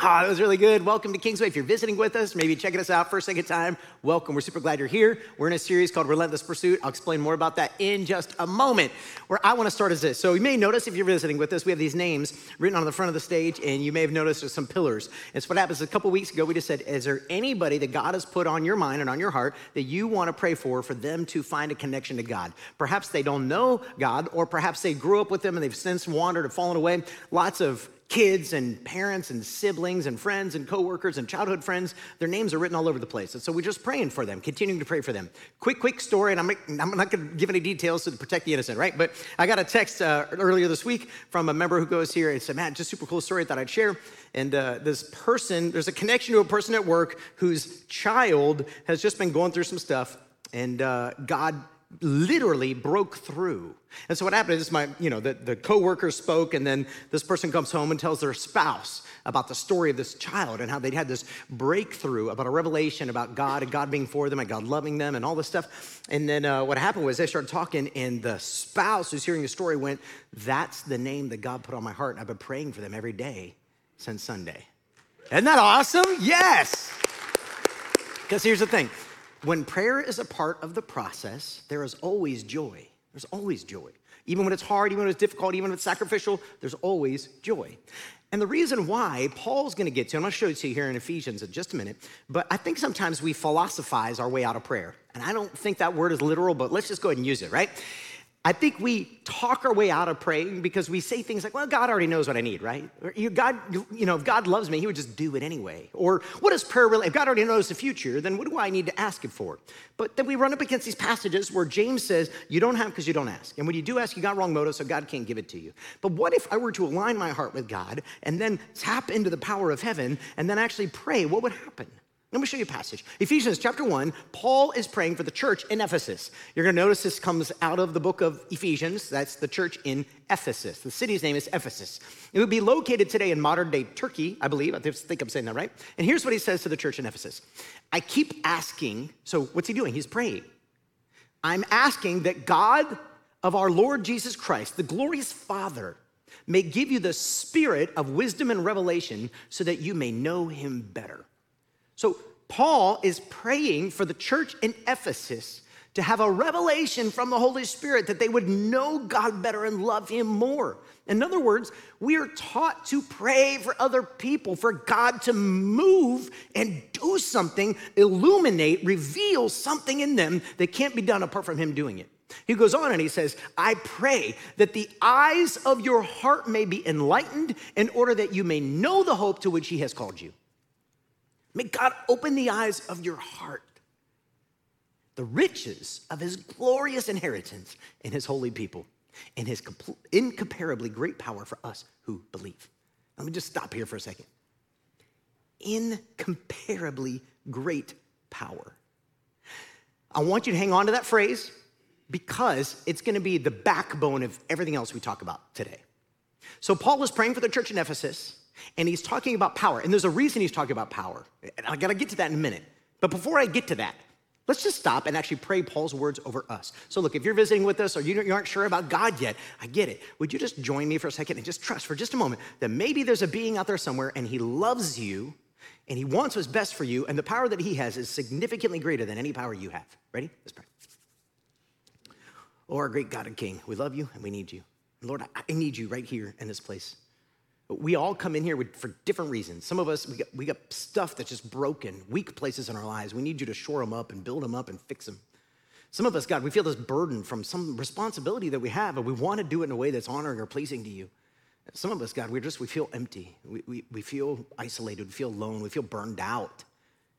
Oh, that was really good. Welcome to Kingsway. If you're visiting with us, maybe checking us out for a second time, welcome. We're super glad you're here. We're in a series called Relentless Pursuit. I'll explain more about that in just a moment. Where I want to start is this. So you may notice if you're visiting with us, we have these names written on the front of the stage, and you may have noticed there's some pillars. And so what happens a couple weeks ago, we just said, is there anybody that God has put on your mind and on your heart that you want to pray for for them to find a connection to God? Perhaps they don't know God, or perhaps they grew up with them and they've since wandered or fallen away. Lots of kids and parents and siblings and friends and coworkers and childhood friends. Their names are written all over the place. And so we're just praying for them, continuing to pray for them. Quick, quick story, and I'm, I'm not going to give any details to protect the innocent, right? But I got a text uh, earlier this week from a member who goes here and said, man, just super cool story I thought I'd share. And uh, this person, there's a connection to a person at work whose child has just been going through some stuff, and uh, God literally broke through. And so what happened is my, you know, the, the coworker spoke, and then this person comes home and tells their spouse about the story of this child and how they'd had this breakthrough about a revelation about God and God being for them and God loving them and all this stuff. And then uh, what happened was they started talking, and the spouse who's hearing the story went, That's the name that God put on my heart, and I've been praying for them every day since Sunday. Isn't that awesome? Yes. Because here's the thing when prayer is a part of the process, there is always joy. There's always joy. Even when it's hard, even when it's difficult, even when it's sacrificial, there's always joy. And the reason why Paul's gonna get to, I'm gonna show it to you here in Ephesians in just a minute, but I think sometimes we philosophize our way out of prayer. And I don't think that word is literal, but let's just go ahead and use it, right? I think we talk our way out of praying because we say things like, well, God already knows what I need, right? Or, God, you know, if God loves me, he would just do it anyway. Or what is prayer really? If God already knows the future, then what do I need to ask him for? But then we run up against these passages where James says, you don't have because you don't ask. And when you do ask, you got wrong motive, so God can't give it to you. But what if I were to align my heart with God and then tap into the power of heaven and then actually pray? What would happen? Let me show you a passage. Ephesians chapter 1, Paul is praying for the church in Ephesus. You're going to notice this comes out of the book of Ephesians. That's the church in Ephesus. The city's name is Ephesus. It would be located today in modern day Turkey, I believe. I think I'm saying that right. And here's what he says to the church in Ephesus I keep asking, so what's he doing? He's praying. I'm asking that God of our Lord Jesus Christ, the glorious Father, may give you the spirit of wisdom and revelation so that you may know him better. So Paul is praying for the church in Ephesus to have a revelation from the Holy Spirit that they would know God better and love Him more. In other words, we are taught to pray for other people, for God to move and do something, illuminate, reveal something in them that can't be done apart from Him doing it. He goes on and he says, I pray that the eyes of your heart may be enlightened in order that you may know the hope to which He has called you May God open the eyes of your heart, the riches of his glorious inheritance in his holy people, and his incomparably great power for us who believe. Let me just stop here for a second. Incomparably great power. I want you to hang on to that phrase because it's going to be the backbone of everything else we talk about today. So, Paul was praying for the church in Ephesus. And he's talking about power. And there's a reason he's talking about power. And I gotta get to that in a minute. But before I get to that, let's just stop and actually pray Paul's words over us. So, look, if you're visiting with us or you aren't sure about God yet, I get it. Would you just join me for a second and just trust for just a moment that maybe there's a being out there somewhere and he loves you and he wants what's best for you, and the power that he has is significantly greater than any power you have. Ready? Let's pray. Oh, our great God and King, we love you and we need you. Lord, I need you right here in this place. We all come in here with, for different reasons. Some of us, we got, we got stuff that's just broken, weak places in our lives. We need you to shore them up and build them up and fix them. Some of us, God, we feel this burden from some responsibility that we have, and we want to do it in a way that's honoring or pleasing to you. Some of us, God, we just, we feel empty. We, we, we feel isolated. We feel alone. We feel burned out.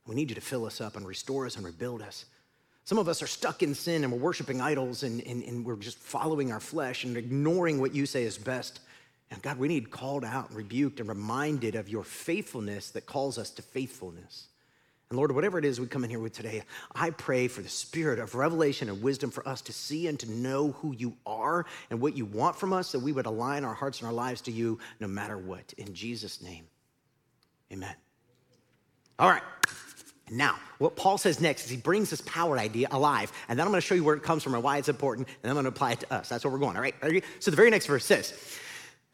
We need you to fill us up and restore us and rebuild us. Some of us are stuck in sin and we're worshiping idols and, and, and we're just following our flesh and ignoring what you say is best. And God, we need called out and rebuked and reminded of your faithfulness that calls us to faithfulness. And Lord, whatever it is we come in here with today, I pray for the spirit of revelation and wisdom for us to see and to know who you are and what you want from us, that we would align our hearts and our lives to you no matter what. In Jesus' name, amen. All right. Now, what Paul says next is he brings this power idea alive, and then I'm going to show you where it comes from and why it's important, and then I'm going to apply it to us. That's where we're going, all right? So the very next verse says,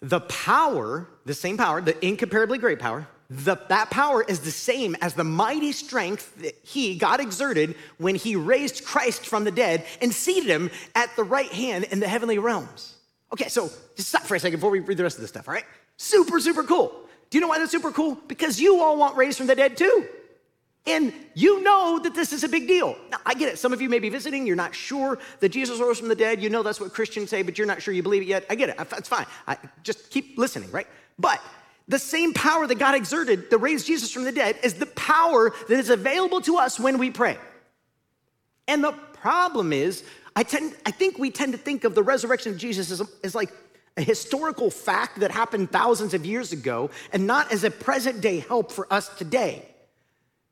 the power, the same power, the incomparably great power, the, that power is the same as the mighty strength that he, God, exerted when he raised Christ from the dead and seated him at the right hand in the heavenly realms. Okay, so just stop for a second before we read the rest of this stuff, all right? Super, super cool. Do you know why that's super cool? Because you all want raised from the dead too. And you know that this is a big deal. Now, I get it. Some of you may be visiting, you're not sure that Jesus rose from the dead. You know that's what Christians say, but you're not sure you believe it yet. I get it. That's fine. I, just keep listening, right? But the same power that God exerted to raise Jesus from the dead is the power that is available to us when we pray. And the problem is, I, tend, I think we tend to think of the resurrection of Jesus as, as like a historical fact that happened thousands of years ago and not as a present day help for us today.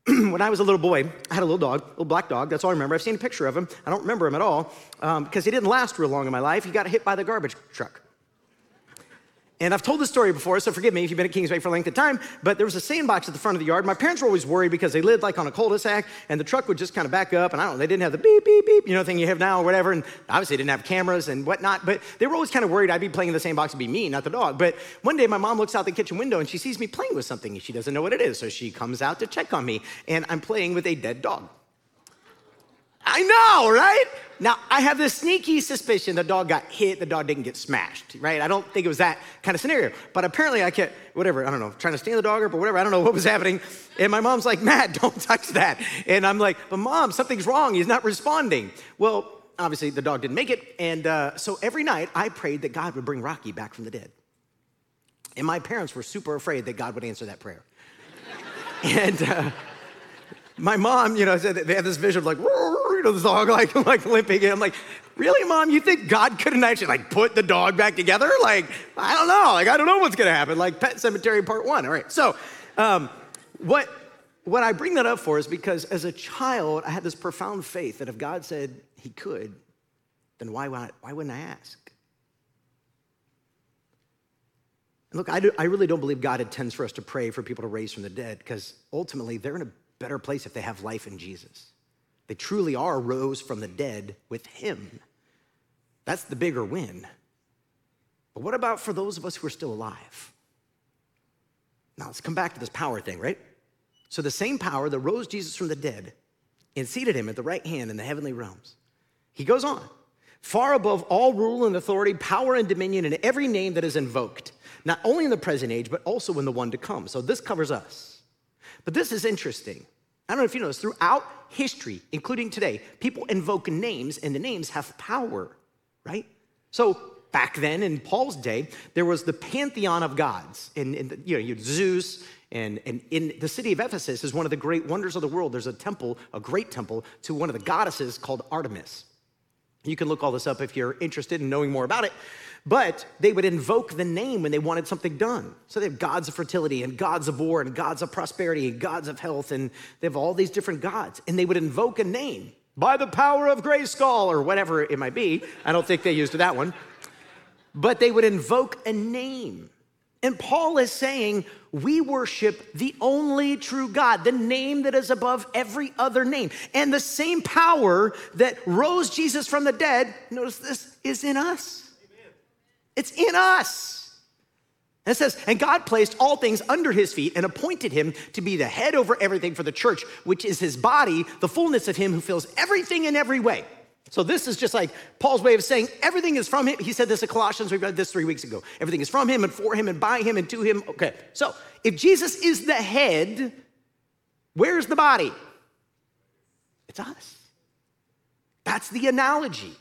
when I was a little boy, I had a little dog, a little black dog. That's all I remember. I've seen a picture of him. I don't remember him at all because um, he didn't last real long in my life. He got hit by the garbage truck. And I've told this story before, so forgive me if you've been at Kingsway for a length of time, but there was a sandbox at the front of the yard. My parents were always worried because they lived like on a cul-de-sac and the truck would just kind of back up and I don't know, they didn't have the beep, beep, beep, you know, thing you have now or whatever. And obviously didn't have cameras and whatnot, but they were always kind of worried I'd be playing in the sandbox and be me, not the dog. But one day my mom looks out the kitchen window and she sees me playing with something she doesn't know what it is. So she comes out to check on me and I'm playing with a dead dog. I know, right? Now, I have this sneaky suspicion the dog got hit, the dog didn't get smashed, right? I don't think it was that kind of scenario. But apparently, I kept, whatever, I don't know, trying to stand the dog up or whatever, I don't know what was happening. And my mom's like, Matt, don't touch that. And I'm like, but mom, something's wrong. He's not responding. Well, obviously, the dog didn't make it. And uh, so every night, I prayed that God would bring Rocky back from the dead. And my parents were super afraid that God would answer that prayer. and, uh, my mom, you know, said they had this vision of like, you know, this dog like, like limping. And I'm like, really, mom? You think God couldn't actually like put the dog back together? Like, I don't know. Like, I don't know what's gonna happen. Like Pet Sematary Part One. All right. So, um, what what I bring that up for is because as a child, I had this profound faith that if God said He could, then why why, why wouldn't I ask? look, I, do, I really don't believe God intends for us to pray for people to raise from the dead because ultimately they're in a better place if they have life in Jesus. They truly are rose from the dead with him. That's the bigger win. But what about for those of us who are still alive? Now let's come back to this power thing, right? So the same power that rose Jesus from the dead and seated him at the right hand in the heavenly realms. He goes on, far above all rule and authority, power and dominion, and every name that is invoked, not only in the present age, but also in the one to come. So this covers us. But this is interesting. I don't know if you know this, throughout history, including today, people invoke names and the names have power, right? So back then in Paul's day, there was the pantheon of gods. And, and you know, you had Zeus, and, and in the city of Ephesus is one of the great wonders of the world. There's a temple, a great temple, to one of the goddesses called Artemis. You can look all this up if you're interested in knowing more about it. But they would invoke the name when they wanted something done. So they have gods of fertility and gods of war and gods of prosperity and gods of health, and they have all these different gods. And they would invoke a name by the power of Grayskull or whatever it might be. I don't think they used that one. But they would invoke a name. And Paul is saying, we worship the only true God, the name that is above every other name. And the same power that rose Jesus from the dead, notice this, is in us. It's in us. And it says, and God placed all things under his feet and appointed him to be the head over everything for the church, which is his body, the fullness of him who fills everything in every way. So this is just like Paul's way of saying everything is from him. He said this in Colossians, we read this three weeks ago. Everything is from him and for him and by him and to him. Okay, so if Jesus is the head, where's the body? It's us. That's the analogy.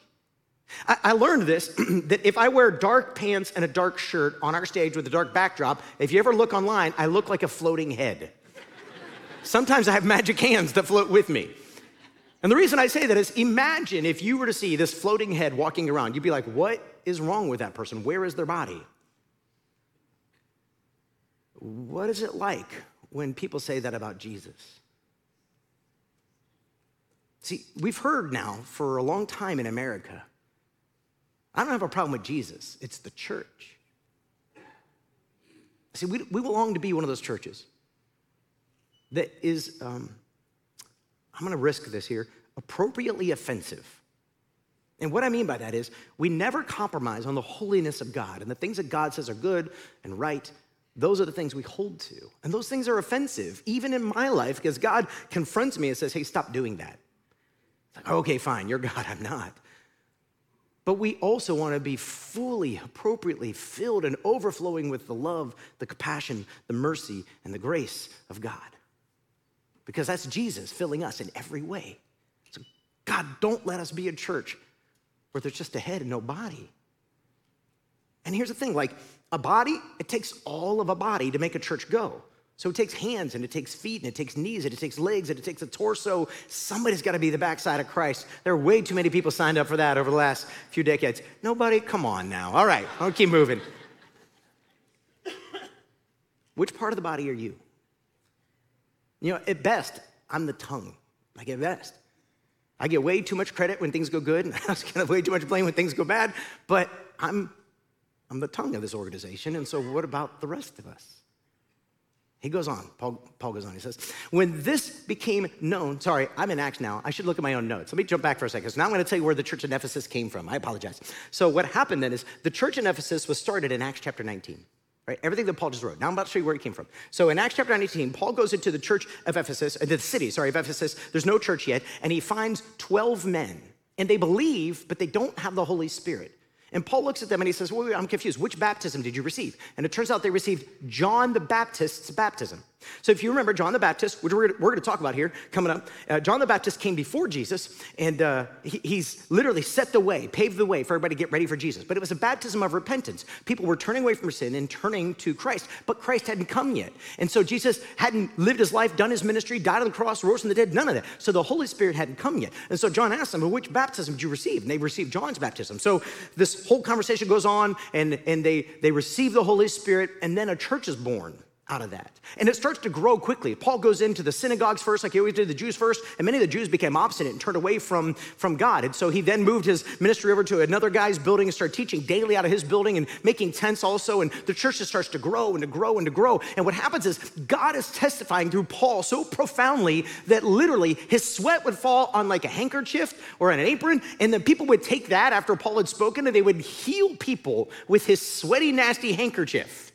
I, learned this that if I wear dark pants and a dark shirt on our stage with a dark backdrop, if you ever look online, I look like a floating head. Sometimes I have magic hands that float with me. And the reason I say that is imagine if you were to see this floating head walking around, you'd be like, what is wrong with that person? Where is their body? What is it like when people say that about Jesus? See, we've heard now for a long time in America I don't have a problem with Jesus, it's the church. See, we, we belong to be one of those churches that is, um, I'm gonna risk this here, appropriately offensive. And what I mean by that is, we never compromise on the holiness of God and the things that God says are good and right. Those are the things we hold to. And those things are offensive, even in my life, because God confronts me and says, hey, stop doing that. It's like, okay, fine, you're God, I'm not. But we also want to be fully, appropriately filled and overflowing with the love, the compassion, the mercy, and the grace of God. Because that's Jesus filling us in every way. So, God, don't let us be a church where there's just a head and no body. And here's the thing like a body, it takes all of a body to make a church go. So it takes hands and it takes feet and it takes knees and it takes legs and it takes a torso. Somebody's got to be the backside of Christ. There are way too many people signed up for that over the last few decades. Nobody? Come on now. All right, I'll keep moving. Which part of the body are you? You know, at best, I'm the tongue. Like at best. I get way too much credit when things go good, and I get way too much blame when things go bad, but I'm, I'm the tongue of this organization, and so what about the rest of us? He goes on, Paul, Paul goes on, he says, when this became known, sorry, I'm in Acts now. I should look at my own notes. Let me jump back for a second. So now I'm going to tell you where the church in Ephesus came from. I apologize. So what happened then is the church in Ephesus was started in Acts chapter 19. Right? Everything that Paul just wrote. Now I'm about to show you where it came from. So in Acts chapter 19, Paul goes into the church of Ephesus, uh, the city, sorry, of Ephesus. There's no church yet, and he finds 12 men. And they believe, but they don't have the Holy Spirit. And Paul looks at them and he says, wait, I'm confused. Which baptism did you receive? And it turns out they received John the Baptist's baptism. So if you remember John the Baptist, which we're, we're going to talk about here coming up, uh, John the Baptist came before Jesus, and uh, he, he's literally set the way, paved the way for everybody to get ready for Jesus. But it was a baptism of repentance. People were turning away from sin and turning to Christ, but Christ hadn't come yet. And so Jesus hadn't lived his life, done his ministry, died on the cross, rose from the dead, none of that. So the Holy Spirit hadn't come yet. And so John asked them, well, which baptism did you receive? And they received John's baptism. So this whole conversation goes on, and, and they, they receive the Holy Spirit, and then a church is born out of that. And it starts to grow quickly. Paul goes into the synagogues first, like he always did the Jews first, and many of the Jews became obstinate and turned away from, from God. And so he then moved his ministry over to another guy's building and started teaching daily out of his building and making tents also. And the church just starts to grow and to grow and to grow. And what happens is God is testifying through Paul so profoundly that literally his sweat would fall on like a handkerchief or on an apron. And then people would take that after Paul had spoken and they would heal people with his sweaty, nasty handkerchief.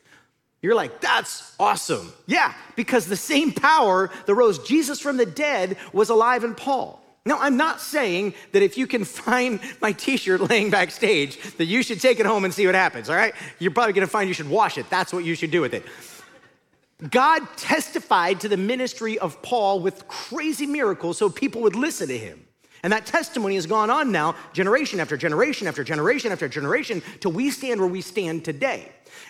You're like, that's awesome. Yeah, because the same power that rose Jesus from the dead was alive in Paul. Now, I'm not saying that if you can find my t shirt laying backstage, that you should take it home and see what happens, all right? You're probably gonna find you should wash it. That's what you should do with it. God testified to the ministry of Paul with crazy miracles so people would listen to him. And that testimony has gone on now, generation after generation after generation after generation, till we stand where we stand today.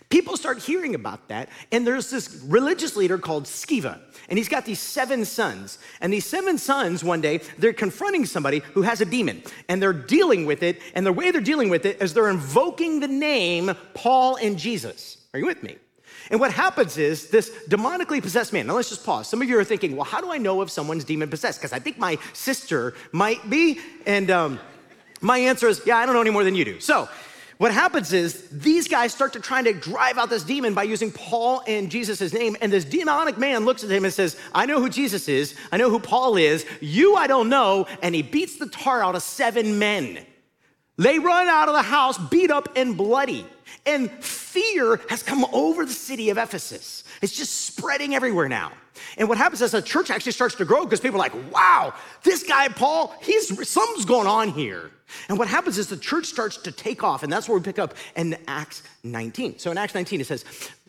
People start hearing about that, and there's this religious leader called Sceva, and he's got these seven sons. And these seven sons, one day, they're confronting somebody who has a demon, and they're dealing with it, and the way they're dealing with it is they're invoking the name Paul and Jesus. Are you with me? And what happens is this demonically possessed man. Now let's just pause. Some of you are thinking, well, how do I know if someone's demon possessed? Because I think my sister might be. And um, my answer is, yeah, I don't know any more than you do. So what happens is these guys start to try to drive out this demon by using Paul and Jesus' name. And this demonic man looks at him and says, I know who Jesus is. I know who Paul is. You, I don't know. And he beats the tar out of seven men. They run out of the house, beat up and bloody. And fear has come over the city of Ephesus. It's just spreading everywhere now. And what happens is the church actually starts to grow because people are like, wow, this guy, Paul, he's something's going on here. And what happens is the church starts to take off, and that's where we pick up in Acts 19. So in Acts 19, it says,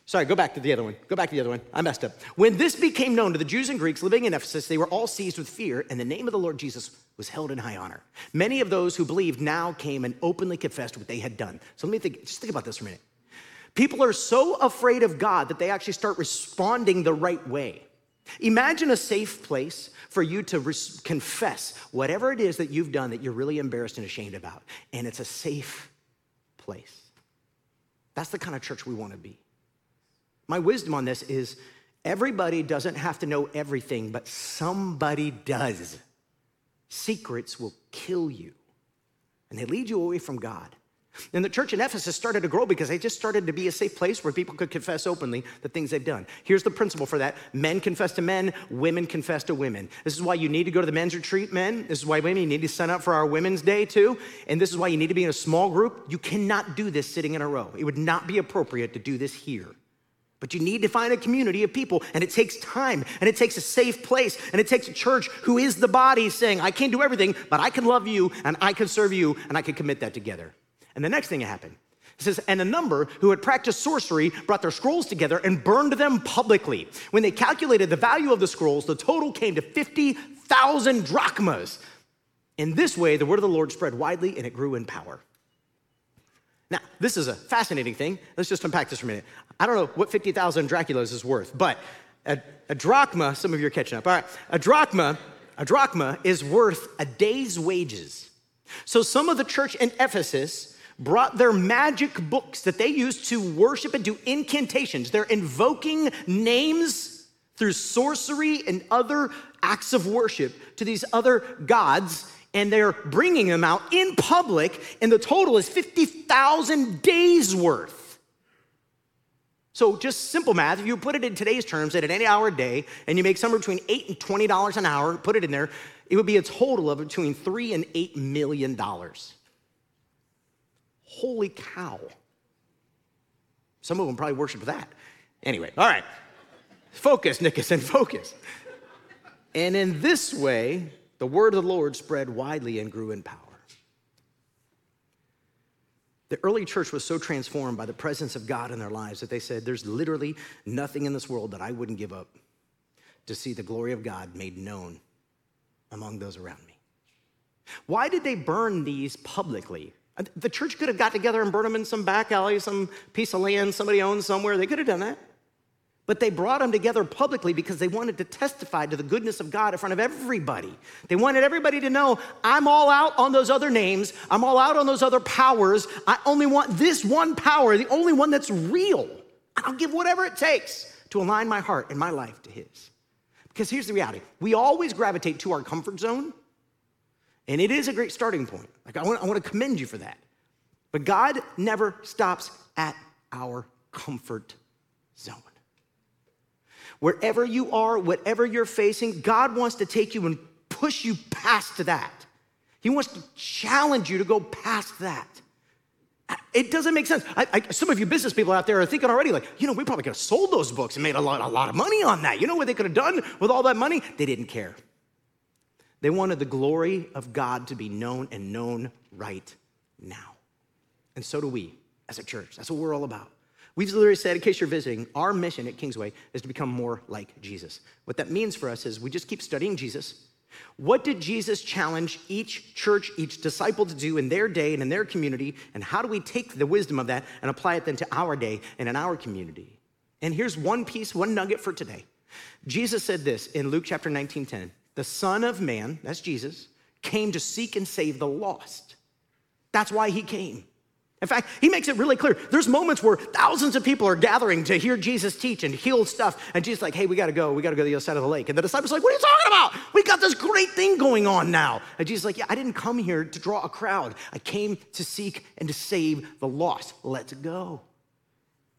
Sorry, go back to the other one. Go back to the other one. I messed up. When this became known to the Jews and Greeks living in Ephesus, they were all seized with fear, and the name of the Lord Jesus was held in high honor. Many of those who believed now came and openly confessed what they had done. So let me think, just think about this for a minute. People are so afraid of God that they actually start responding the right way. Imagine a safe place for you to confess whatever it is that you've done that you're really embarrassed and ashamed about. And it's a safe place. That's the kind of church we want to be. My wisdom on this is everybody doesn't have to know everything, but somebody does. Secrets will kill you, and they lead you away from God. And the church in Ephesus started to grow because they just started to be a safe place where people could confess openly the things they've done. Here's the principle for that men confess to men, women confess to women. This is why you need to go to the men's retreat, men. This is why women, you need to sign up for our Women's Day too. And this is why you need to be in a small group. You cannot do this sitting in a row. It would not be appropriate to do this here. But you need to find a community of people, and it takes time, and it takes a safe place, and it takes a church who is the body saying, I can't do everything, but I can love you, and I can serve you, and I can commit that together. And the next thing that happened. It says, and a number who had practiced sorcery brought their scrolls together and burned them publicly. When they calculated the value of the scrolls, the total came to 50,000 drachmas. In this way, the word of the Lord spread widely and it grew in power. Now, this is a fascinating thing. Let's just unpack this for a minute. I don't know what 50,000 Draculas is worth, but a, a drachma, some of you are catching up. All right, a drachma, a drachma is worth a day's wages. So some of the church in Ephesus brought their magic books that they used to worship and do incantations. They're invoking names through sorcery and other acts of worship to these other gods, and they're bringing them out in public, and the total is 50,000 days worth. So, just simple math, if you put it in today's terms at an eight hour day and you make somewhere between eight and $20 an hour, put it in there, it would be a total of between three and eight million dollars. Holy cow. Some of them probably worship that. Anyway, all right. Focus, Nickerson, focus. And in this way, the word of the Lord spread widely and grew in power. The early church was so transformed by the presence of God in their lives that they said, There's literally nothing in this world that I wouldn't give up to see the glory of God made known among those around me. Why did they burn these publicly? The church could have got together and burned them in some back alley, some piece of land somebody owns somewhere. They could have done that. But they brought them together publicly because they wanted to testify to the goodness of God in front of everybody. They wanted everybody to know I'm all out on those other names, I'm all out on those other powers. I only want this one power, the only one that's real. I'll give whatever it takes to align my heart and my life to His. Because here's the reality we always gravitate to our comfort zone and it is a great starting point. Like, I want, I want to commend you for that. But God never stops at our comfort zone. Wherever you are, whatever you're facing, God wants to take you and push you past that. He wants to challenge you to go past that. It doesn't make sense. I, I, some of you business people out there are thinking already, like, you know, we probably could have sold those books and made a lot, a lot of money on that. You know what they could have done with all that money? They didn't care. They wanted the glory of God to be known and known right now. And so do we as a church. That's what we're all about. We've literally said, in case you're visiting, our mission at Kingsway is to become more like Jesus. What that means for us is we just keep studying Jesus. What did Jesus challenge each church, each disciple to do in their day and in their community? And how do we take the wisdom of that and apply it then to our day and in our community? And here's one piece, one nugget for today. Jesus said this in Luke chapter 19 10 the Son of Man, that's Jesus, came to seek and save the lost. That's why he came. In fact, he makes it really clear. There's moments where thousands of people are gathering to hear Jesus teach and heal stuff. And Jesus like, hey, we got to go. We got to go to the other side of the lake. And the disciples are like, what are you talking about? We got this great thing going on now. And Jesus like, yeah, I didn't come here to draw a crowd. I came to seek and to save the lost. Let's go.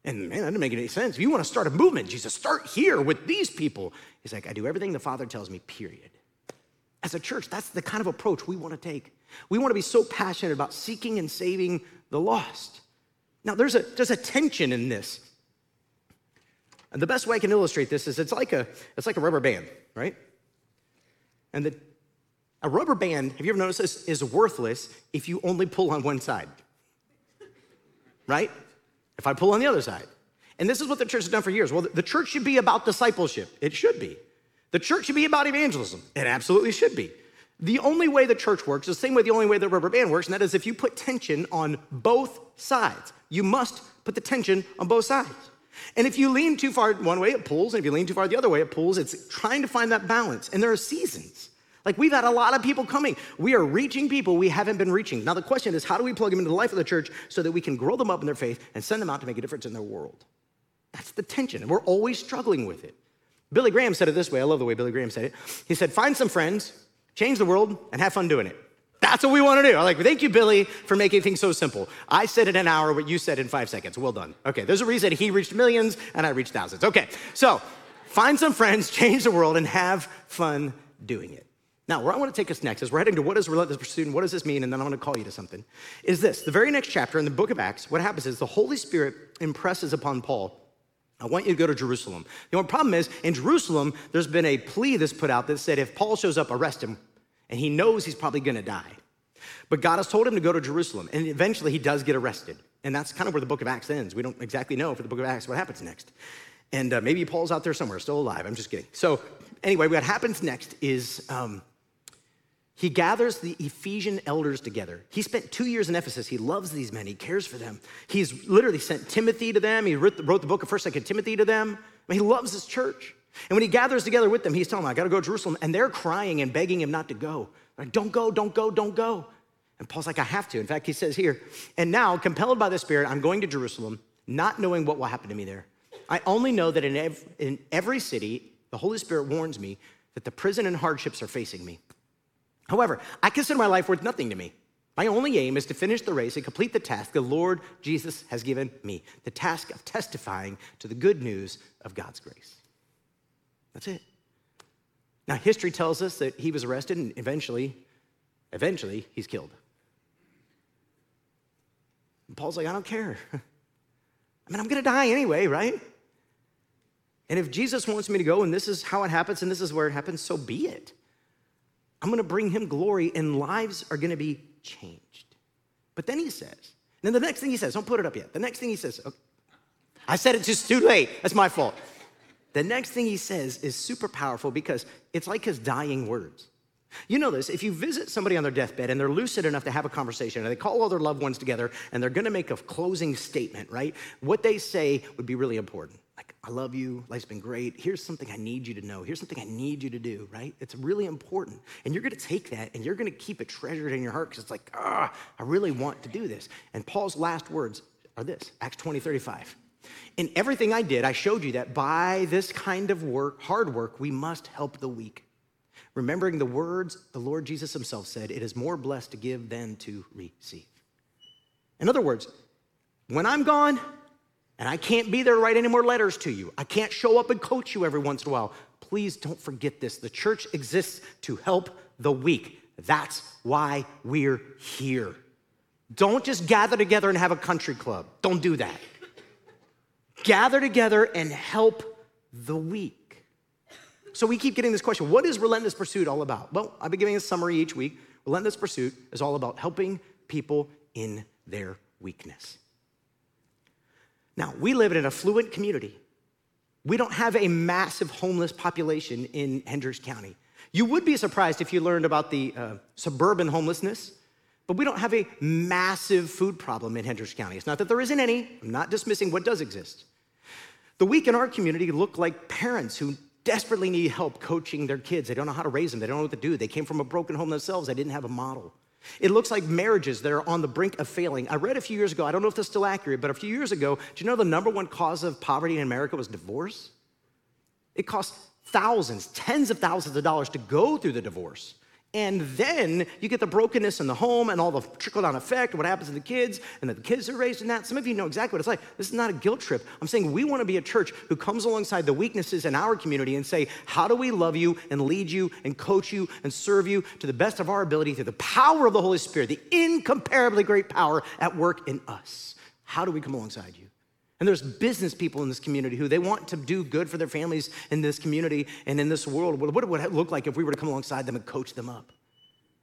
And man, that didn't make any sense. If you want to start a movement, Jesus, start here with these people. He's like, I do everything the Father tells me, period. As a church, that's the kind of approach we want to take. We want to be so passionate about seeking and saving the lost. Now, there's a, there's a tension in this. And the best way I can illustrate this is it's like a, it's like a rubber band, right? And the, a rubber band, have you ever noticed this, is worthless if you only pull on one side, right? If I pull on the other side. And this is what the church has done for years. Well, the church should be about discipleship. It should be. The church should be about evangelism. It absolutely should be. The only way the church works the same way the only way the rubber band works, and that is if you put tension on both sides. You must put the tension on both sides. And if you lean too far one way, it pulls, and if you lean too far the other way, it pulls. It's trying to find that balance. And there are seasons. Like we've had a lot of people coming. We are reaching people we haven't been reaching. Now the question is, how do we plug them into the life of the church so that we can grow them up in their faith and send them out to make a difference in their world? That's the tension, and we're always struggling with it. Billy Graham said it this way. I love the way Billy Graham said it. He said, Find some friends, change the world, and have fun doing it. That's what we want to do. I'm like, thank you, Billy, for making things so simple. I said in an hour what you said in five seconds. Well done. Okay, there's a reason he reached millions and I reached thousands. Okay, so find some friends, change the world, and have fun doing it. Now, where I want to take us next is we're heading to what is relentless pursuit and what does this mean, and then I'm going to call you to something. Is this the very next chapter in the book of Acts? What happens is the Holy Spirit impresses upon Paul I want you to go to Jerusalem. The only problem is, in Jerusalem, there's been a plea that's put out that said if Paul shows up, arrest him, and he knows he's probably gonna die. But God has told him to go to Jerusalem, and eventually he does get arrested. And that's kind of where the book of Acts ends. We don't exactly know for the book of Acts what happens next. And uh, maybe Paul's out there somewhere, still alive. I'm just kidding. So, anyway, what happens next is um, he gathers the Ephesian elders together. He spent two years in Ephesus. He loves these men. He cares for them. He's literally sent Timothy to them. He wrote the book of 1st, 2nd Timothy to them. I mean, he loves his church. And when he gathers together with them, he's telling them, I got to go to Jerusalem. And they're crying and begging him not to go. Like, don't go, don't go, don't go. And Paul's like, I have to. In fact, he says here, and now, compelled by the Spirit, I'm going to Jerusalem, not knowing what will happen to me there. I only know that in, ev- in every city, the Holy Spirit warns me that the prison and hardships are facing me. However, I consider my life worth nothing to me. My only aim is to finish the race and complete the task the Lord Jesus has given me the task of testifying to the good news of God's grace. That's it. Now, history tells us that he was arrested and eventually, eventually, he's killed. And Paul's like, I don't care. I mean, I'm going to die anyway, right? And if Jesus wants me to go and this is how it happens and this is where it happens, so be it. I'm going to bring him glory and lives are going to be changed. But then he says, and then the next thing he says, don't put it up yet. The next thing he says, okay, I said it just too late. That's my fault. The next thing he says is super powerful because it's like his dying words. You know this, if you visit somebody on their deathbed and they're lucid enough to have a conversation and they call all their loved ones together and they're gonna make a closing statement, right? What they say would be really important. Like, I love you, life's been great. Here's something I need you to know. Here's something I need you to do, right? It's really important. And you're gonna take that and you're gonna keep it treasured in your heart because it's like, ah, I really want to do this. And Paul's last words are this Acts 20, 35. In everything I did, I showed you that by this kind of work, hard work, we must help the weak. Remembering the words the Lord Jesus himself said, it is more blessed to give than to receive. In other words, when I'm gone, and I can't be there to write any more letters to you. I can't show up and coach you every once in a while. Please don't forget this. The church exists to help the weak. That's why we're here. Don't just gather together and have a country club. Don't do that. gather together and help the weak. So we keep getting this question what is Relentless Pursuit all about? Well, I've been giving a summary each week. Relentless Pursuit is all about helping people in their weakness. Now, we live in an affluent community. We don't have a massive homeless population in Hendricks County. You would be surprised if you learned about the uh, suburban homelessness, but we don't have a massive food problem in Hendricks County. It's not that there isn't any, I'm not dismissing what does exist. The weak in our community look like parents who desperately need help coaching their kids. They don't know how to raise them, they don't know what to do. They came from a broken home themselves, they didn't have a model. It looks like marriages that are on the brink of failing. I read a few years ago, I don't know if this is still accurate, but a few years ago, do you know the number one cause of poverty in America was divorce? It costs thousands, tens of thousands of dollars to go through the divorce. And then you get the brokenness in the home and all the trickle down effect, what happens to the kids, and the kids are raised in that. Some of you know exactly what it's like. This is not a guilt trip. I'm saying we want to be a church who comes alongside the weaknesses in our community and say, how do we love you and lead you and coach you and serve you to the best of our ability through the power of the Holy Spirit, the incomparably great power at work in us? How do we come alongside you? And there's business people in this community who they want to do good for their families in this community and in this world. What would it look like if we were to come alongside them and coach them up?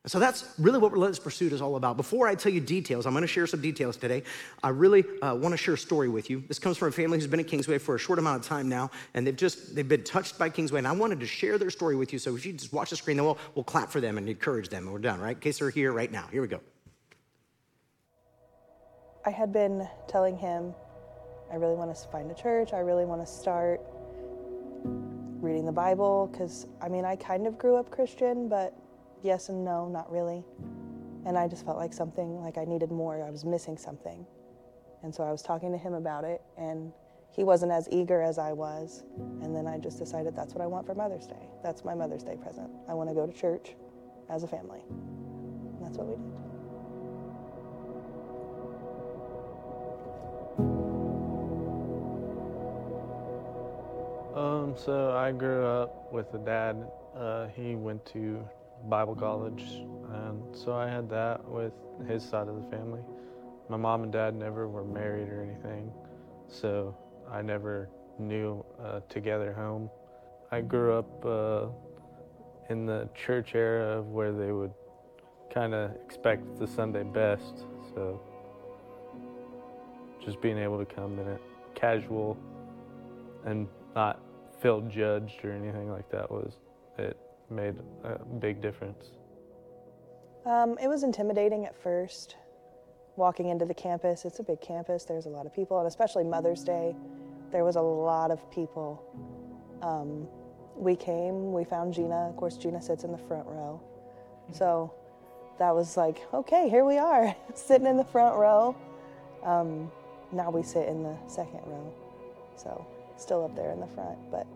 So that's really what Relentless Pursuit is all about. Before I tell you details, I'm going to share some details today. I really uh, want to share a story with you. This comes from a family who's been at Kingsway for a short amount of time now, and they've just they've been touched by Kingsway, and I wanted to share their story with you. So if you just watch the screen, then we'll, we'll clap for them and encourage them, and we're done, right? In case they're here right now. Here we go. I had been telling him I really want to find a church. I really want to start reading the Bible because I mean, I kind of grew up Christian, but yes and no, not really. And I just felt like something, like I needed more. I was missing something. And so I was talking to him about it, and he wasn't as eager as I was. And then I just decided that's what I want for Mother's Day. That's my Mother's Day present. I want to go to church as a family. that's what we did. So I grew up with a dad. Uh, he went to Bible college, and so I had that with his side of the family. My mom and dad never were married or anything, so I never knew a together home. I grew up uh, in the church era of where they would kind of expect the Sunday best, so just being able to come in it casual and not feel judged or anything like that was it made a big difference. Um, it was intimidating at first. Walking into the campus, it's a big campus. There's a lot of people, and especially Mother's Day, there was a lot of people. Um, we came, we found Gina. Of course, Gina sits in the front row. So that was like, okay, here we are, sitting in the front row. Um, now we sit in the second row. So still up there in the front. But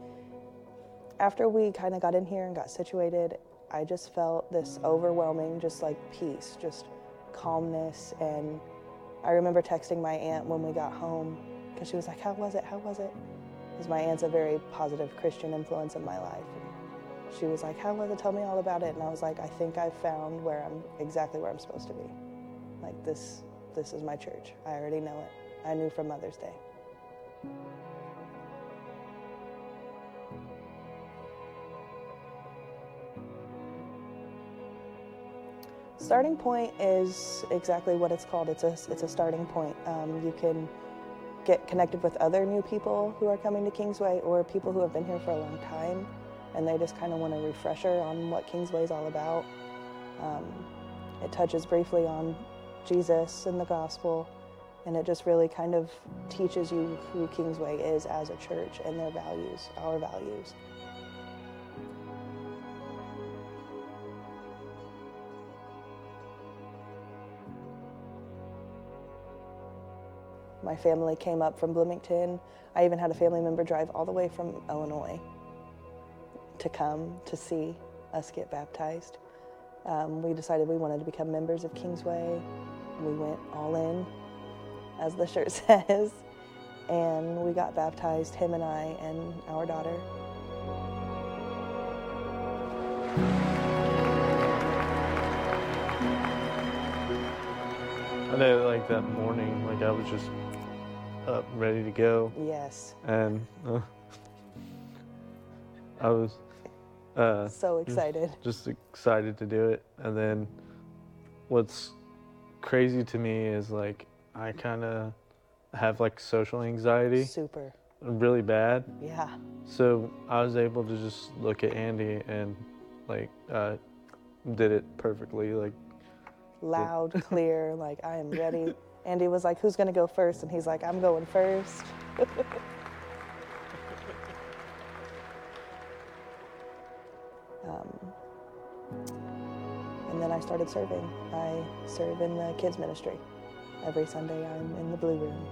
after we kind of got in here and got situated, I just felt this overwhelming, just like peace, just calmness. And I remember texting my aunt when we got home because she was like, How was it? How was it? Because my aunt's a very positive Christian influence in my life. She was like, How was it? Tell me all about it. And I was like, I think I've found where I'm exactly where I'm supposed to be. Like, this, this is my church. I already know it. I knew from Mother's Day. Starting point is exactly what it's called. It's a, it's a starting point. Um, you can get connected with other new people who are coming to Kingsway or people who have been here for a long time and they just kind of want a refresher on what Kingsway is all about. Um, it touches briefly on Jesus and the gospel, and it just really kind of teaches you who Kingsway is as a church and their values, our values. My family came up from Bloomington. I even had a family member drive all the way from Illinois to come to see us get baptized. Um, we decided we wanted to become members of Kingsway. We went all in, as the shirt says, and we got baptized, him and I and our daughter. I know, like that morning, like I was just up, ready to go, Yes, and uh, I was uh, so excited. just excited to do it. And then what's crazy to me is like I kind of have like social anxiety Super. really bad. Yeah. So I was able to just look at Andy and like uh, did it perfectly. Like Loud, clear, like I am ready. Andy was like, Who's gonna go first? And he's like, I'm going first. um, and then I started serving. I serve in the kids' ministry. Every Sunday I'm in the blue room.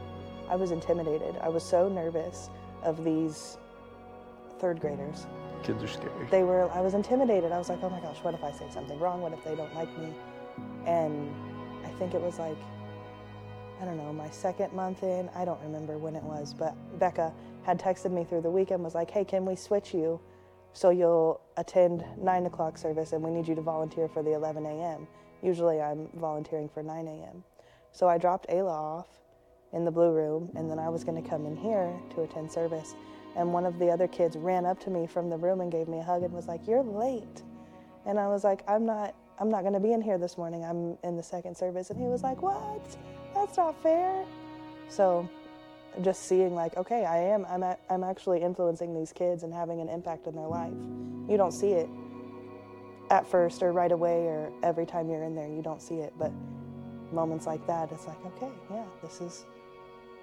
I was intimidated. I was so nervous of these third graders. kids are scary. They were, I was intimidated. I was like, oh my gosh, what if I say something wrong? What if they don't like me? And I think it was like, I don't know, my second month in, I don't remember when it was, but Becca had texted me through the weekend, was like, hey, can we switch you so you'll attend 9 o'clock service and we need you to volunteer for the 11 a.m. Usually I'm volunteering for 9 a.m. So I dropped Ayla off in the blue room and then I was going to come in here to attend service. And one of the other kids ran up to me from the room and gave me a hug and was like, You're late. And I was like, I'm not I'm not gonna be in here this morning. I'm in the second service. And he was like, What? That's not fair. So just seeing like, okay, I am I'm a, I'm actually influencing these kids and having an impact in their life. You don't see it at first or right away or every time you're in there, you don't see it. But moments like that, it's like, okay, yeah, this is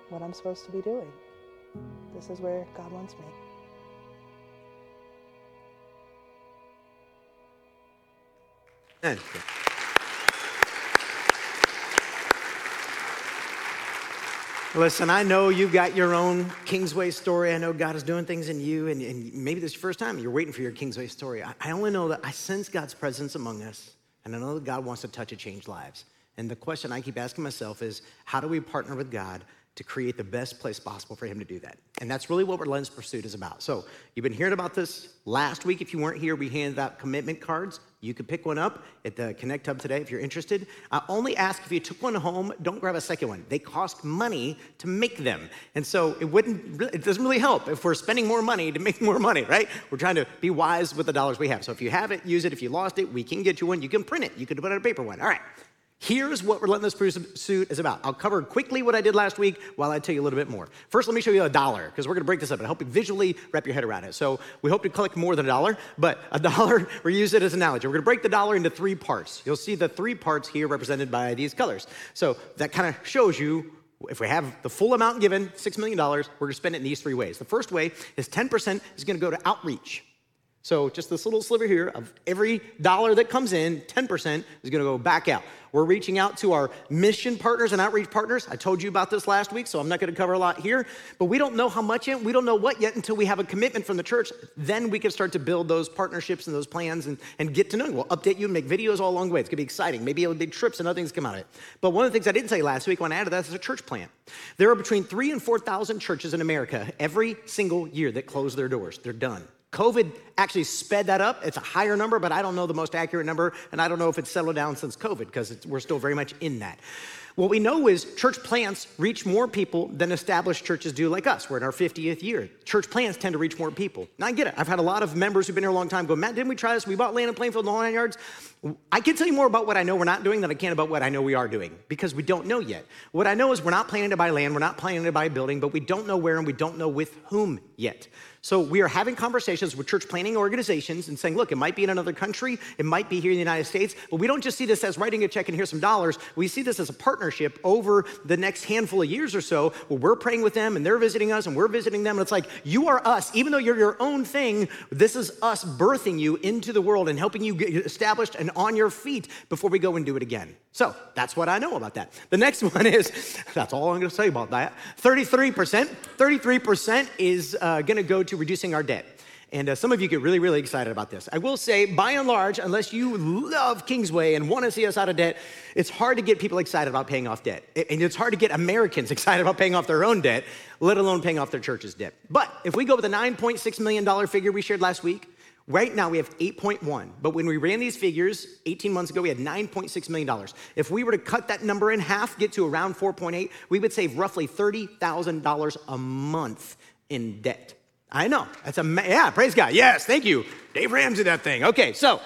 what I'm supposed to be doing. This is where God wants me. Good. Listen, I know you've got your own Kingsway story. I know God is doing things in you, and, and maybe this is your first time. You're waiting for your Kingsway story. I, I only know that I sense God's presence among us. And I know that God wants to touch and change lives. And the question I keep asking myself is how do we partner with God to create the best place possible for him to do that. And that's really what Relentless Pursuit is about. So you've been hearing about this last week. If you weren't here, we handed out commitment cards. You could pick one up at the Connect Hub today if you're interested. I only ask if you took one home, don't grab a second one. They cost money to make them. And so it wouldn't it doesn't really help if we're spending more money to make more money, right? We're trying to be wise with the dollars we have. So if you have it, use it. If you lost it, we can get you one. You can print it. You can put it on a paper one. All right. Here's what Relentless Pursuit is about. I'll cover quickly what I did last week while I tell you a little bit more. First, let me show you a dollar, because we're gonna break this up and help you visually wrap your head around it. So we hope to collect more than a dollar, but a dollar, we use it as an analogy. We're gonna break the dollar into three parts. You'll see the three parts here represented by these colors. So that kind of shows you if we have the full amount given, $6 million, we're gonna spend it in these three ways. The first way is 10% is gonna go to outreach. So just this little sliver here of every dollar that comes in, 10% is gonna go back out. We're reaching out to our mission partners and outreach partners. I told you about this last week, so I'm not gonna cover a lot here, but we don't know how much yet, we don't know what yet until we have a commitment from the church. Then we can start to build those partnerships and those plans and, and get to know you. We'll update you and make videos all along the way. It's gonna be exciting. Maybe it'll be trips and other things come out of it. But one of the things I didn't say last week when I added that is a church plant. There are between three and 4,000 churches in America every single year that close their doors. They're done. COVID actually sped that up. It's a higher number, but I don't know the most accurate number, and I don't know if it's settled down since COVID because we're still very much in that. What we know is church plants reach more people than established churches do like us. We're in our 50th year. Church plants tend to reach more people. Now I get it. I've had a lot of members who've been here a long time go, Matt, didn't we try this? We bought land in Plainfield the nine yards. I can tell you more about what I know we're not doing than I can about what I know we are doing because we don't know yet. What I know is we're not planning to buy land, we're not planning to buy a building, but we don't know where and we don't know with whom yet. So we are having conversations with church planting organizations and saying, look, it might be in another country, it might be here in the United States, but we don't just see this as writing a check and here's some dollars. We see this as a partnership over the next handful of years or so where we're praying with them and they're visiting us and we're visiting them. And it's like, you are us. Even though you're your own thing, this is us birthing you into the world and helping you get established and on your feet before we go and do it again. So that's what I know about that. The next one is that's all I'm going to say about that 33%. 33% is uh, going to go to reducing our debt. And uh, some of you get really, really excited about this. I will say, by and large, unless you love Kingsway and want to see us out of debt, it's hard to get people excited about paying off debt. And it's hard to get Americans excited about paying off their own debt, let alone paying off their church's debt. But if we go with the $9.6 million figure we shared last week, Right now we have 8.1, but when we ran these figures 18 months ago, we had 9.6 million dollars. If we were to cut that number in half, get to around 4.8, we would save roughly $30,000 a month in debt. I know. That's a yeah, praise God. Yes, thank you. Dave Ramsey that thing. Okay, so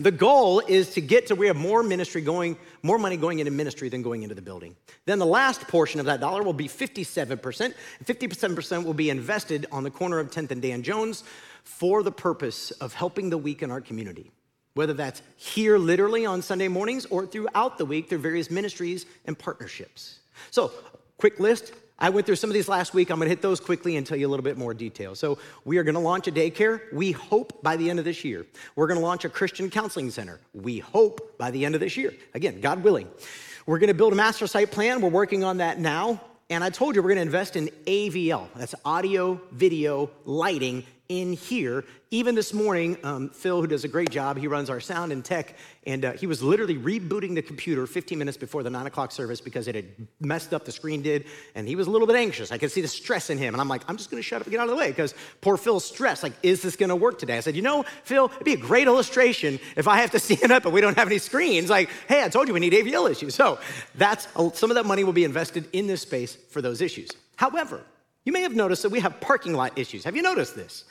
the goal is to get to where we have more ministry going, more money going into ministry than going into the building. Then the last portion of that dollar will be 57%. 57% will be invested on the corner of 10th and Dan Jones for the purpose of helping the weak in our community, whether that's here literally on Sunday mornings or throughout the week through various ministries and partnerships. So, quick list. I went through some of these last week. I'm gonna hit those quickly and tell you a little bit more detail. So, we are gonna launch a daycare, we hope by the end of this year. We're gonna launch a Christian counseling center, we hope by the end of this year. Again, God willing. We're gonna build a master site plan, we're working on that now. And I told you we're gonna invest in AVL, that's audio, video, lighting in here. Even this morning, um, Phil, who does a great job, he runs our sound and tech, and uh, he was literally rebooting the computer 15 minutes before the nine o'clock service because it had messed up, the screen did, and he was a little bit anxious. I could see the stress in him, and I'm like, I'm just gonna shut up and get out of the way because poor Phil's stressed. Like, is this gonna work today? I said, You know, Phil, it'd be a great illustration if I have to stand up and we don't have any screens. Like, hey, I told you we need AVL issues. So that's some of that money will be invested in this space for those issues. However, you may have noticed that we have parking lot issues. Have you noticed this?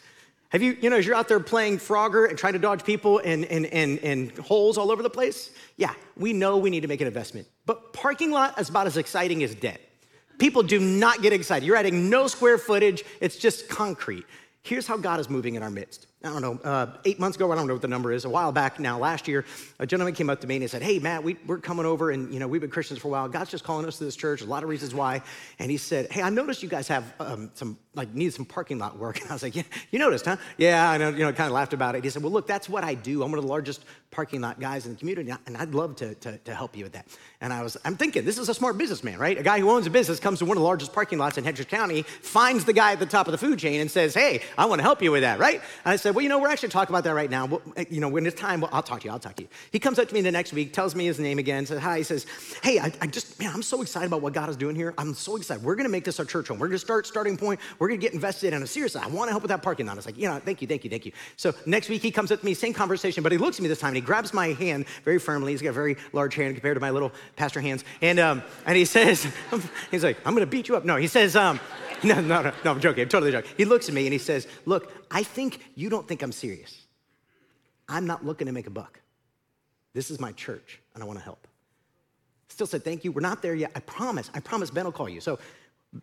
Have you, you know, as you're out there playing Frogger and trying to dodge people and, and, and, and holes all over the place? Yeah, we know we need to make an investment. But parking lot is about as exciting as debt. People do not get excited. You're adding no square footage, it's just concrete. Here's how God is moving in our midst. I don't know, uh, eight months ago, I don't know what the number is, a while back now, last year, a gentleman came up to me and he said, Hey, Matt, we, are coming over and, you know, we've been Christians for a while. God's just calling us to this church, a lot of reasons why. And he said, Hey, I noticed you guys have um, some, like, need some parking lot work. And I was like, Yeah, you noticed, huh? Yeah, I know, you know, kind of laughed about it. He said, Well, look, that's what I do. I'm one of the largest parking lot guys in the community, and I'd love to, to, to help you with that. And I was, I'm thinking, this is a smart businessman, right? A guy who owns a business comes to one of the largest parking lots in Hendricks County, finds the guy at the top of the food chain and says, Hey, I want to help you with that, right? And I said, well, you know, we're actually talking about that right now. Uh, you know, when it's time, I'll talk to you. I'll talk to you. He comes up to me the next week, tells me his name again, says hi. He says, hey, I, I just, man, I'm so excited about what God is doing here. I'm so excited. We're going to make this our church home. We're going to start starting point. We're going to get invested. in And seriously, I want to help with that parking lot. I was like, you know, thank you, thank you, thank you. So next week he comes up to me, same conversation, but he looks at me this time he grabs my hand very firmly. He's got a very large hand compared to my little pastor hands. And, um, and he says, he's like, I'm going to beat you up. No, he says, um, no, no, no, no, I'm joking. I'm totally joking. He looks at me and he says, Look, I think you don't think I'm serious. I'm not looking to make a buck. This is my church and I want to help. Still said, Thank you. We're not there yet. I promise. I promise Ben will call you. So,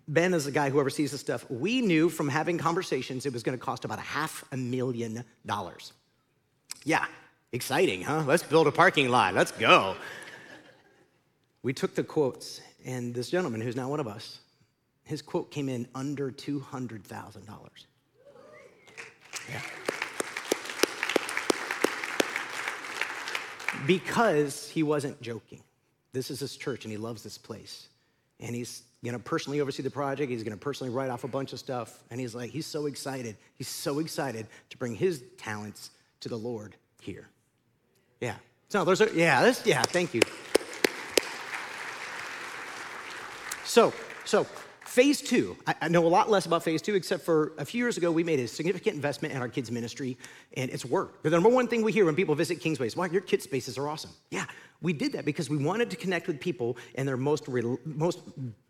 Ben is the guy who oversees this stuff. We knew from having conversations it was going to cost about a half a million dollars. Yeah, exciting, huh? Let's build a parking lot. Let's go. We took the quotes, and this gentleman, who's now one of us, his quote came in under $200,000. Yeah. Because he wasn't joking. This is his church and he loves this place. And he's to personally oversee the project. He's to personally write off a bunch of stuff. And he's like, he's so excited. He's so excited to bring his talents to the Lord here. Yeah. So there's a, yeah, this, yeah, thank you. So, so Phase two, I know a lot less about phase two, except for a few years ago, we made a significant investment in our kids' ministry, and it's worked. The number one thing we hear when people visit Kingsway is, wow, your kids' spaces are awesome. Yeah, we did that because we wanted to connect with people and their most, most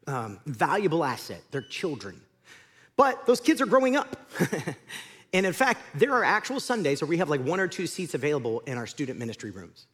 um, valuable asset, their children. But those kids are growing up. and in fact, there are actual Sundays where we have like one or two seats available in our student ministry rooms.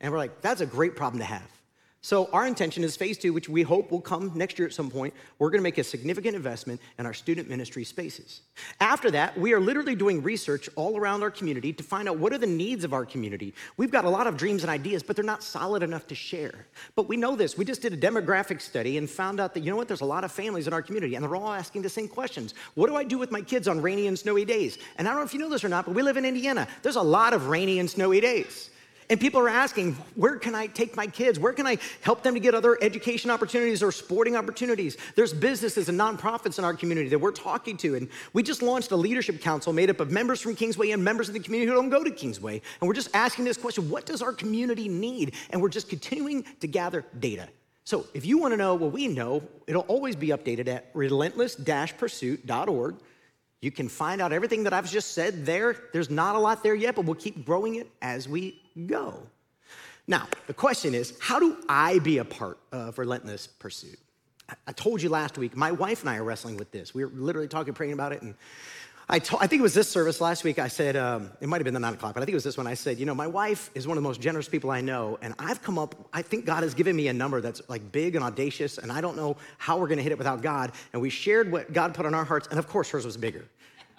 And we're like, that's a great problem to have. So, our intention is phase two, which we hope will come next year at some point. We're gonna make a significant investment in our student ministry spaces. After that, we are literally doing research all around our community to find out what are the needs of our community. We've got a lot of dreams and ideas, but they're not solid enough to share. But we know this. We just did a demographic study and found out that, you know what, there's a lot of families in our community, and they're all asking the same questions What do I do with my kids on rainy and snowy days? And I don't know if you know this or not, but we live in Indiana. There's a lot of rainy and snowy days. And people are asking, where can I take my kids? Where can I help them to get other education opportunities or sporting opportunities? There's businesses and nonprofits in our community that we're talking to. And we just launched a leadership council made up of members from Kingsway and members of the community who don't go to Kingsway. And we're just asking this question what does our community need? And we're just continuing to gather data. So if you want to know what we know, it'll always be updated at relentless pursuit.org. You can find out everything that I've just said there. There's not a lot there yet, but we'll keep growing it as we go. Now, the question is how do I be a part of relentless pursuit? I told you last week, my wife and I are wrestling with this. We were literally talking, praying about it, and I, I think it was this service last week. I said, um, it might have been the nine o'clock, but I think it was this one. I said, you know, my wife is one of the most generous people I know, and I've come up, I think God has given me a number that's like big and audacious, and I don't know how we're gonna hit it without God. And we shared what God put on our hearts, and of course, hers was bigger.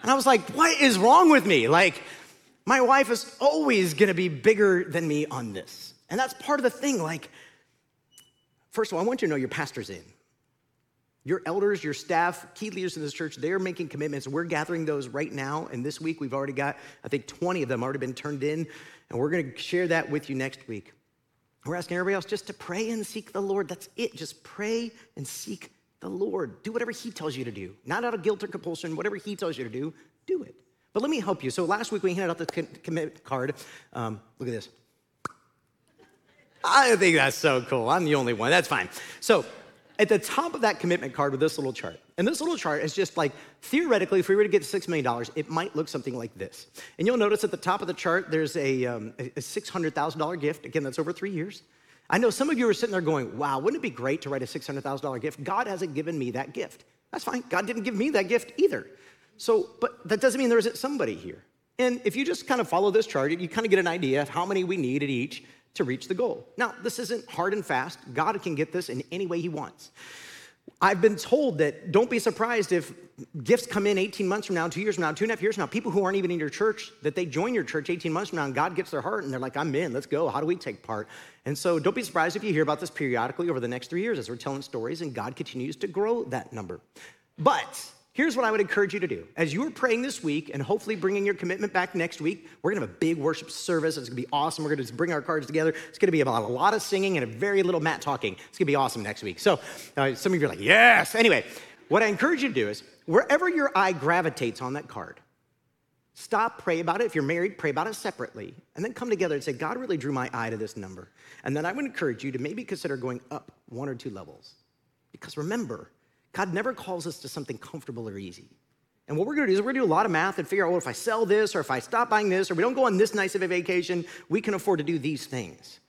And I was like, what is wrong with me? Like, my wife is always gonna be bigger than me on this. And that's part of the thing. Like, first of all, I want you to know your pastor's in. Your elders, your staff, key leaders in this church, they're making commitments. We're gathering those right now. And this week, we've already got, I think, 20 of them already been turned in. And we're gonna share that with you next week. We're asking everybody else just to pray and seek the Lord. That's it. Just pray and seek the Lord. Do whatever He tells you to do, not out of guilt or compulsion. Whatever He tells you to do, do it. But let me help you. So last week we handed out the commit card. Um, look at this. I think that's so cool. I'm the only one. That's fine. So at the top of that commitment card with this little chart, and this little chart is just like theoretically, if we were to get $6 million, it might look something like this. And you'll notice at the top of the chart, there's a, um, a $600,000 gift. Again, that's over three years. I know some of you are sitting there going, wow, wouldn't it be great to write a $600,000 gift? God hasn't given me that gift. That's fine. God didn't give me that gift either. So, but that doesn't mean there isn't somebody here. And if you just kind of follow this chart, you kind of get an idea of how many we need at each to reach the goal. Now, this isn't hard and fast. God can get this in any way He wants. I've been told that don't be surprised if gifts come in 18 months from now, two years from now, two and a half years from now, people who aren't even in your church, that they join your church 18 months from now and God gets their heart and they're like, I'm in, let's go. How do we take part? And so don't be surprised if you hear about this periodically over the next three years as we're telling stories and God continues to grow that number. But Here's what I would encourage you to do. As you are praying this week and hopefully bringing your commitment back next week, we're gonna have a big worship service. It's gonna be awesome. We're gonna bring our cards together. It's gonna be about a lot of singing and a very little Matt talking. It's gonna be awesome next week. So uh, some of you are like, yes. Anyway, what I encourage you to do is wherever your eye gravitates on that card, Stop, pray about it. If you're married, pray about it separately. And then come together and say, God really drew my eye to this number. And then I would encourage you to maybe consider going up one or two levels. Because remember, God never calls us to something comfortable or easy. And what we're gonna do is we're gonna do a lot of math and figure out, well, if I sell this or if I stop buying this or we don't go on this nice of a vacation, we can afford to do these things.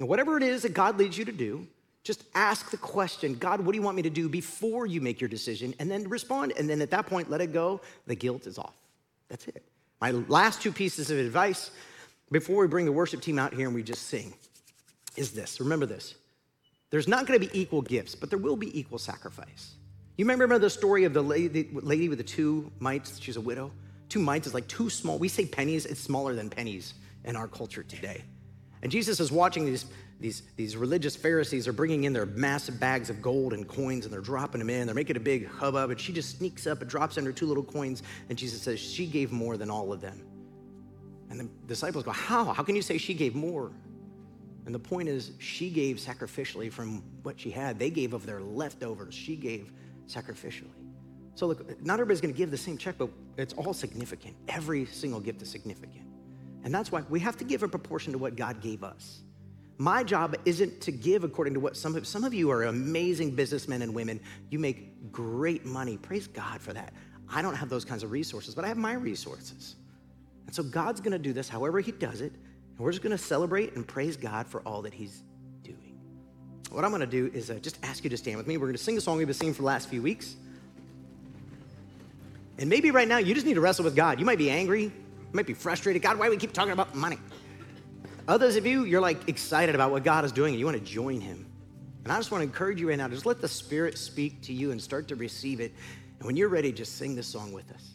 And whatever it is that God leads you to do, just ask the question God, what do you want me to do before you make your decision? And then respond. And then at that point, let it go. The guilt is off. That's it. My last two pieces of advice before we bring the worship team out here and we just sing is this remember this. There's not going to be equal gifts, but there will be equal sacrifice. You remember the story of the lady, lady with the two mites? She's a widow. Two mites is like two small. We say pennies, it's smaller than pennies in our culture today. And Jesus is watching these, these, these religious Pharisees are bringing in their massive bags of gold and coins and they're dropping them in. They're making a big hubbub and she just sneaks up and drops in her two little coins. And Jesus says, She gave more than all of them. And the disciples go, How? How can you say she gave more? And the point is, she gave sacrificially from what she had. They gave of their leftovers. She gave sacrificially. So, look, not everybody's going to give the same check, but it's all significant. Every single gift is significant. And that's why we have to give a proportion to what God gave us. My job isn't to give according to what some of some of you are amazing businessmen and women. You make great money. Praise God for that. I don't have those kinds of resources, but I have my resources. And so God's going to do this however he does it, and we're just going to celebrate and praise God for all that he's. What I'm going to do is uh, just ask you to stand with me. We're going to sing a song we've been singing for the last few weeks. And maybe right now you just need to wrestle with God. You might be angry, you might be frustrated. God, why do we keep talking about money? Others of you, you're like excited about what God is doing and you want to join Him. And I just want to encourage you right now, just let the Spirit speak to you and start to receive it. And when you're ready, just sing this song with us.